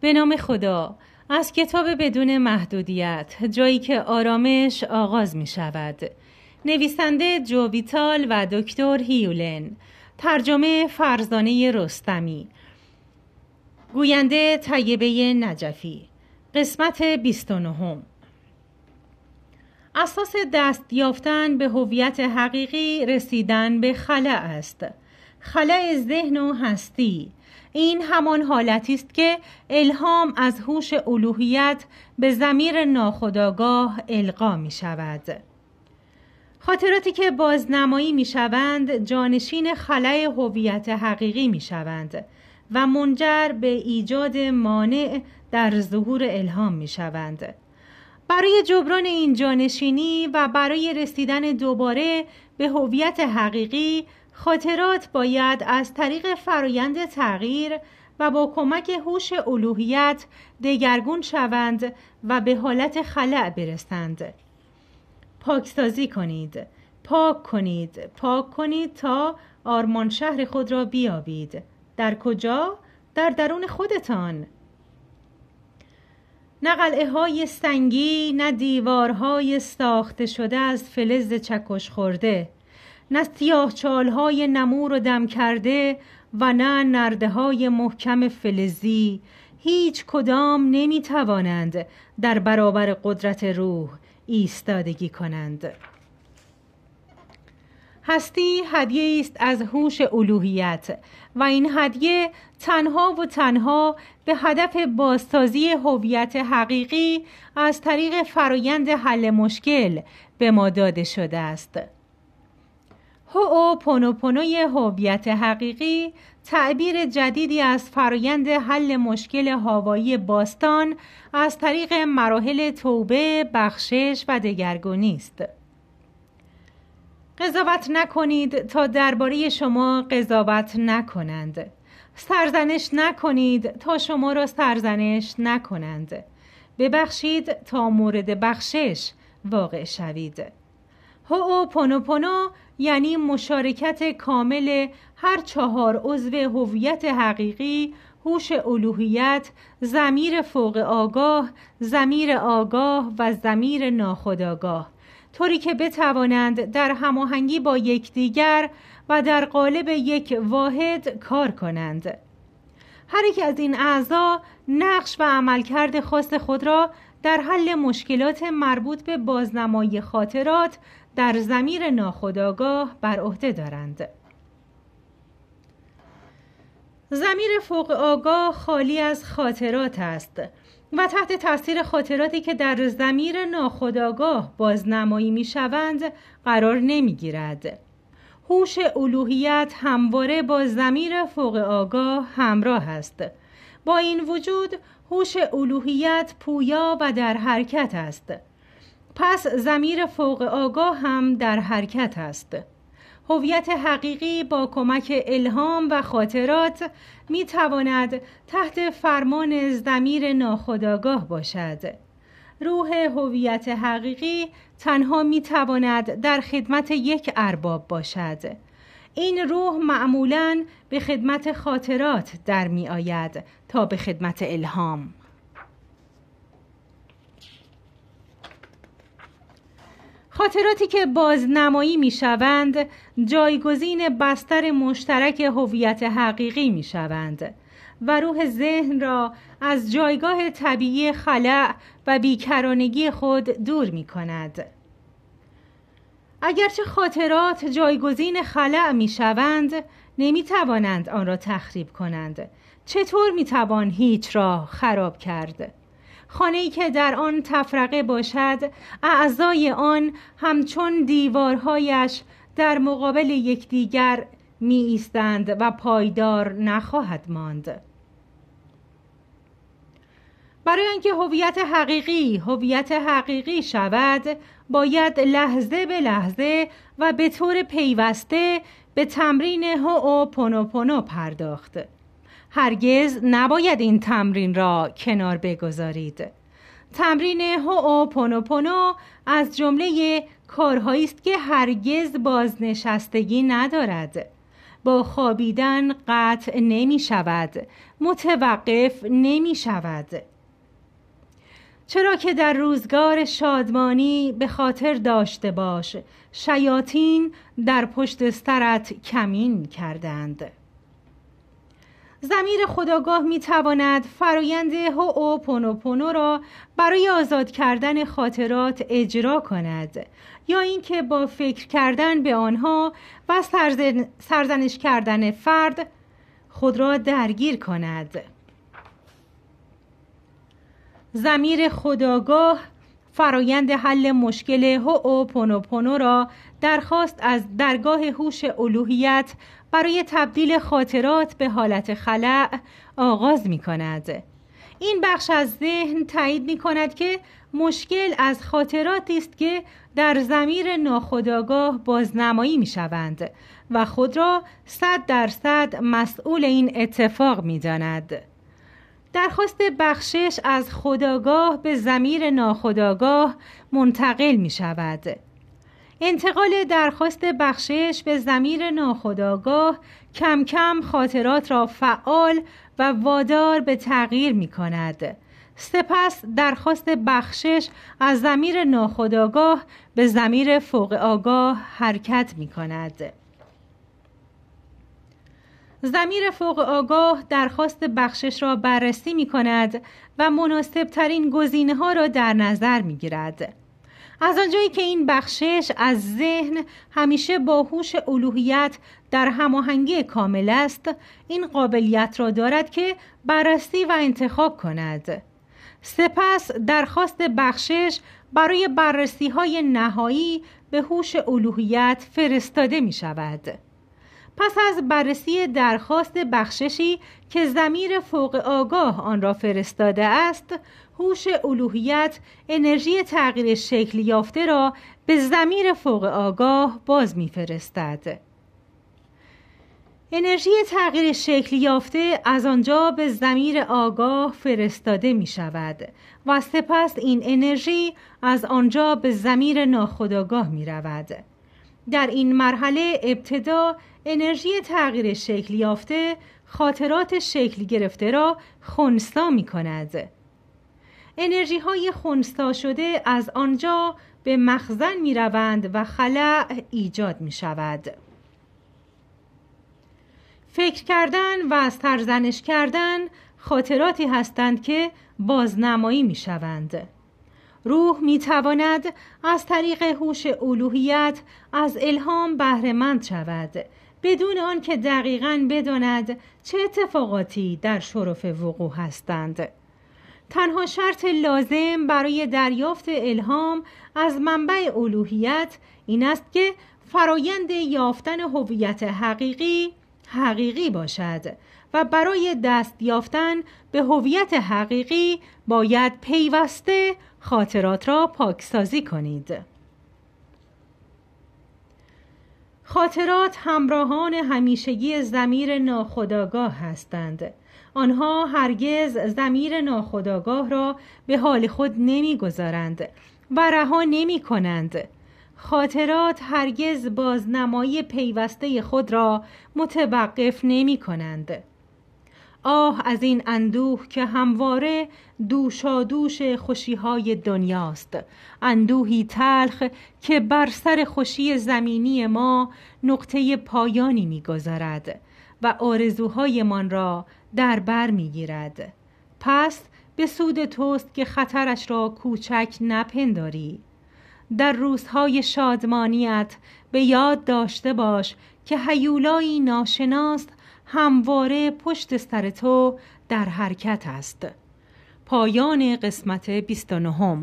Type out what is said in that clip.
به نام خدا از کتاب بدون محدودیت جایی که آرامش آغاز می شود. نویسنده جوویتال و دکتر هیولن ترجمه فرزانه رستمی. گوینده طیبه نجفی. قسمت 29 اساس دست یافتن به هویت حقیقی رسیدن به خلع است. خلع ذهن و هستی. این همان حالتی است که الهام از هوش الوهیت به زمیر ناخودآگاه القا می شود. خاطراتی که بازنمایی می شوند جانشین خلای هویت حقیقی می شوند و منجر به ایجاد مانع در ظهور الهام می شوند. برای جبران این جانشینی و برای رسیدن دوباره به هویت حقیقی خاطرات باید از طریق فرایند تغییر و با کمک هوش الوهیت دگرگون شوند و به حالت خلع برسند. پاکسازی کنید. پاک کنید. پاک کنید تا آرمان شهر خود را بیابید. در کجا؟ در درون خودتان. نه قلعه های سنگی نه دیوارهای ساخته شده از فلز چکش خورده. نه سیاه چالهای نمور و دم کرده و نه نرده های محکم فلزی. هیچ کدام نمی توانند در برابر قدرت روح ایستادگی کنند. هستی هدیه است از هوش الوهیت و این هدیه تنها و تنها به هدف بازسازی هویت حقیقی از طریق فرایند حل مشکل به ما داده شده است. هو پونوپونوی هویت حقیقی تعبیر جدیدی از فرایند حل مشکل هوایی باستان از طریق مراحل توبه، بخشش و دگرگونی است. قضاوت نکنید تا درباره شما قضاوت نکنند. سرزنش نکنید تا شما را سرزنش نکنند. ببخشید تا مورد بخشش واقع شوید. هو پونوپونو یعنی مشارکت کامل هر چهار عضو هویت حقیقی هوش الوهیت زمیر فوق آگاه زمیر آگاه و زمیر ناخودآگاه. طوری که بتوانند در هماهنگی با یکدیگر و در قالب یک واحد کار کنند. هر یک از این اعضا نقش و عملکرد خاص خود را در حل مشکلات مربوط به بازنمایی خاطرات در زمیر ناخودآگاه بر عهده دارند زمیر فوق آگاه خالی از خاطرات است و تحت تاثیر خاطراتی که در زمیر ناخودآگاه بازنمایی می شوند قرار نمی گیرد. هوش الوهیت همواره با زمیر فوق آگاه همراه است. با این وجود هوش الوهیت پویا و در حرکت است. پس زمیر فوق آگاه هم در حرکت است. هویت حقیقی با کمک الهام و خاطرات می تواند تحت فرمان زمیر ناخودآگاه باشد. روح هویت حقیقی تنها می تواند در خدمت یک ارباب باشد. این روح معمولا به خدمت خاطرات در می آید تا به خدمت الهام. خاطراتی که بازنمایی می شوند جایگزین بستر مشترک هویت حقیقی می شوند و روح ذهن را از جایگاه طبیعی خلع و بیکرانگی خود دور می کند. اگرچه خاطرات جایگزین خلع می شوند نمی توانند آن را تخریب کنند چطور می توان هیچ را خراب کرد؟ خانه که در آن تفرقه باشد اعضای آن همچون دیوارهایش در مقابل یکدیگر می ایستند و پایدار نخواهد ماند. برای اینکه هویت حقیقی هویت حقیقی شود باید لحظه به لحظه و به طور پیوسته به تمرین هو پونو پرداخت. هرگز نباید این تمرین را کنار بگذارید. تمرین هو پونو از جمله کارهایی است که هرگز بازنشستگی ندارد. با خوابیدن قطع نمی شود متوقف نمی شود. چرا که در روزگار شادمانی به خاطر داشته باش شیاطین در پشت سرت کمین کردند. زمیر خداگاه می تواند فرایند هو پونو را برای آزاد کردن خاطرات اجرا کند یا اینکه با فکر کردن به آنها و سرزنش کردن فرد خود را درگیر کند. زمیر خداگاه فرایند حل مشکل هو پونو را درخواست از درگاه هوش الوهیت برای تبدیل خاطرات به حالت خلع آغاز می کند. این بخش از ذهن تایید می کند که مشکل از خاطراتی است که در زمیر ناخودآگاه بازنمایی می شوند و خود را صد درصد مسئول این اتفاق می داند. درخواست بخشش از خداگاه به زمیر ناخداگاه منتقل می شود انتقال درخواست بخشش به زمیر ناخداگاه کم کم خاطرات را فعال و وادار به تغییر می کند سپس درخواست بخشش از زمیر ناخداگاه به زمیر فوق آگاه حرکت می کند زمیر فوق آگاه درخواست بخشش را بررسی می کند و مناسب ترین گزینه ها را در نظر می گیرد. از آنجایی که این بخشش از ذهن همیشه با هوش الوهیت در هماهنگی کامل است این قابلیت را دارد که بررسی و انتخاب کند سپس درخواست بخشش برای بررسی های نهایی به هوش الوهیت فرستاده می شود پس از بررسی درخواست بخششی که زمیر فوق آگاه آن را فرستاده است هوش الوهیت انرژی تغییر شکل یافته را به زمیر فوق آگاه باز میفرستد انرژی تغییر شکل یافته از آنجا به زمیر آگاه فرستاده می شود و سپس این انرژی از آنجا به زمیر ناخودآگاه می رود. در این مرحله ابتدا انرژی تغییر شکل یافته خاطرات شکل گرفته را خونسا می کند انرژی های خونسا شده از آنجا به مخزن می روند و خلع ایجاد می شود فکر کردن و سرزنش کردن خاطراتی هستند که بازنمایی می شوند روح می تواند از طریق هوش الوهیت از الهام بهرهمند شود بدون آنکه دقیقا بداند چه اتفاقاتی در شرف وقوع هستند. تنها شرط لازم برای دریافت الهام از منبع الوهیت این است که فرایند یافتن هویت حقیقی حقیقی باشد و برای دست یافتن به هویت حقیقی باید پیوسته خاطرات را پاکسازی کنید. خاطرات همراهان همیشگی زمیر ناخداگاه هستند آنها هرگز زمیر ناخداگاه را به حال خود نمی‌گذارند و رها نمی کنند خاطرات هرگز بازنمایی پیوسته خود را متوقف نمی کنند. آه از این اندوه که همواره دوشادوش خوشیهای دنیاست. اندوهی تلخ که بر سر خوشی زمینی ما نقطه پایانی می‌گذارد و آرزوهایمان را در بر می‌گیرد پس به سود توست که خطرش را کوچک نپنداری. در روزهای شادمانیت به یاد داشته باش که هیولایی ناشناس همواره پشت سر تو در حرکت است. پایان قسمت 29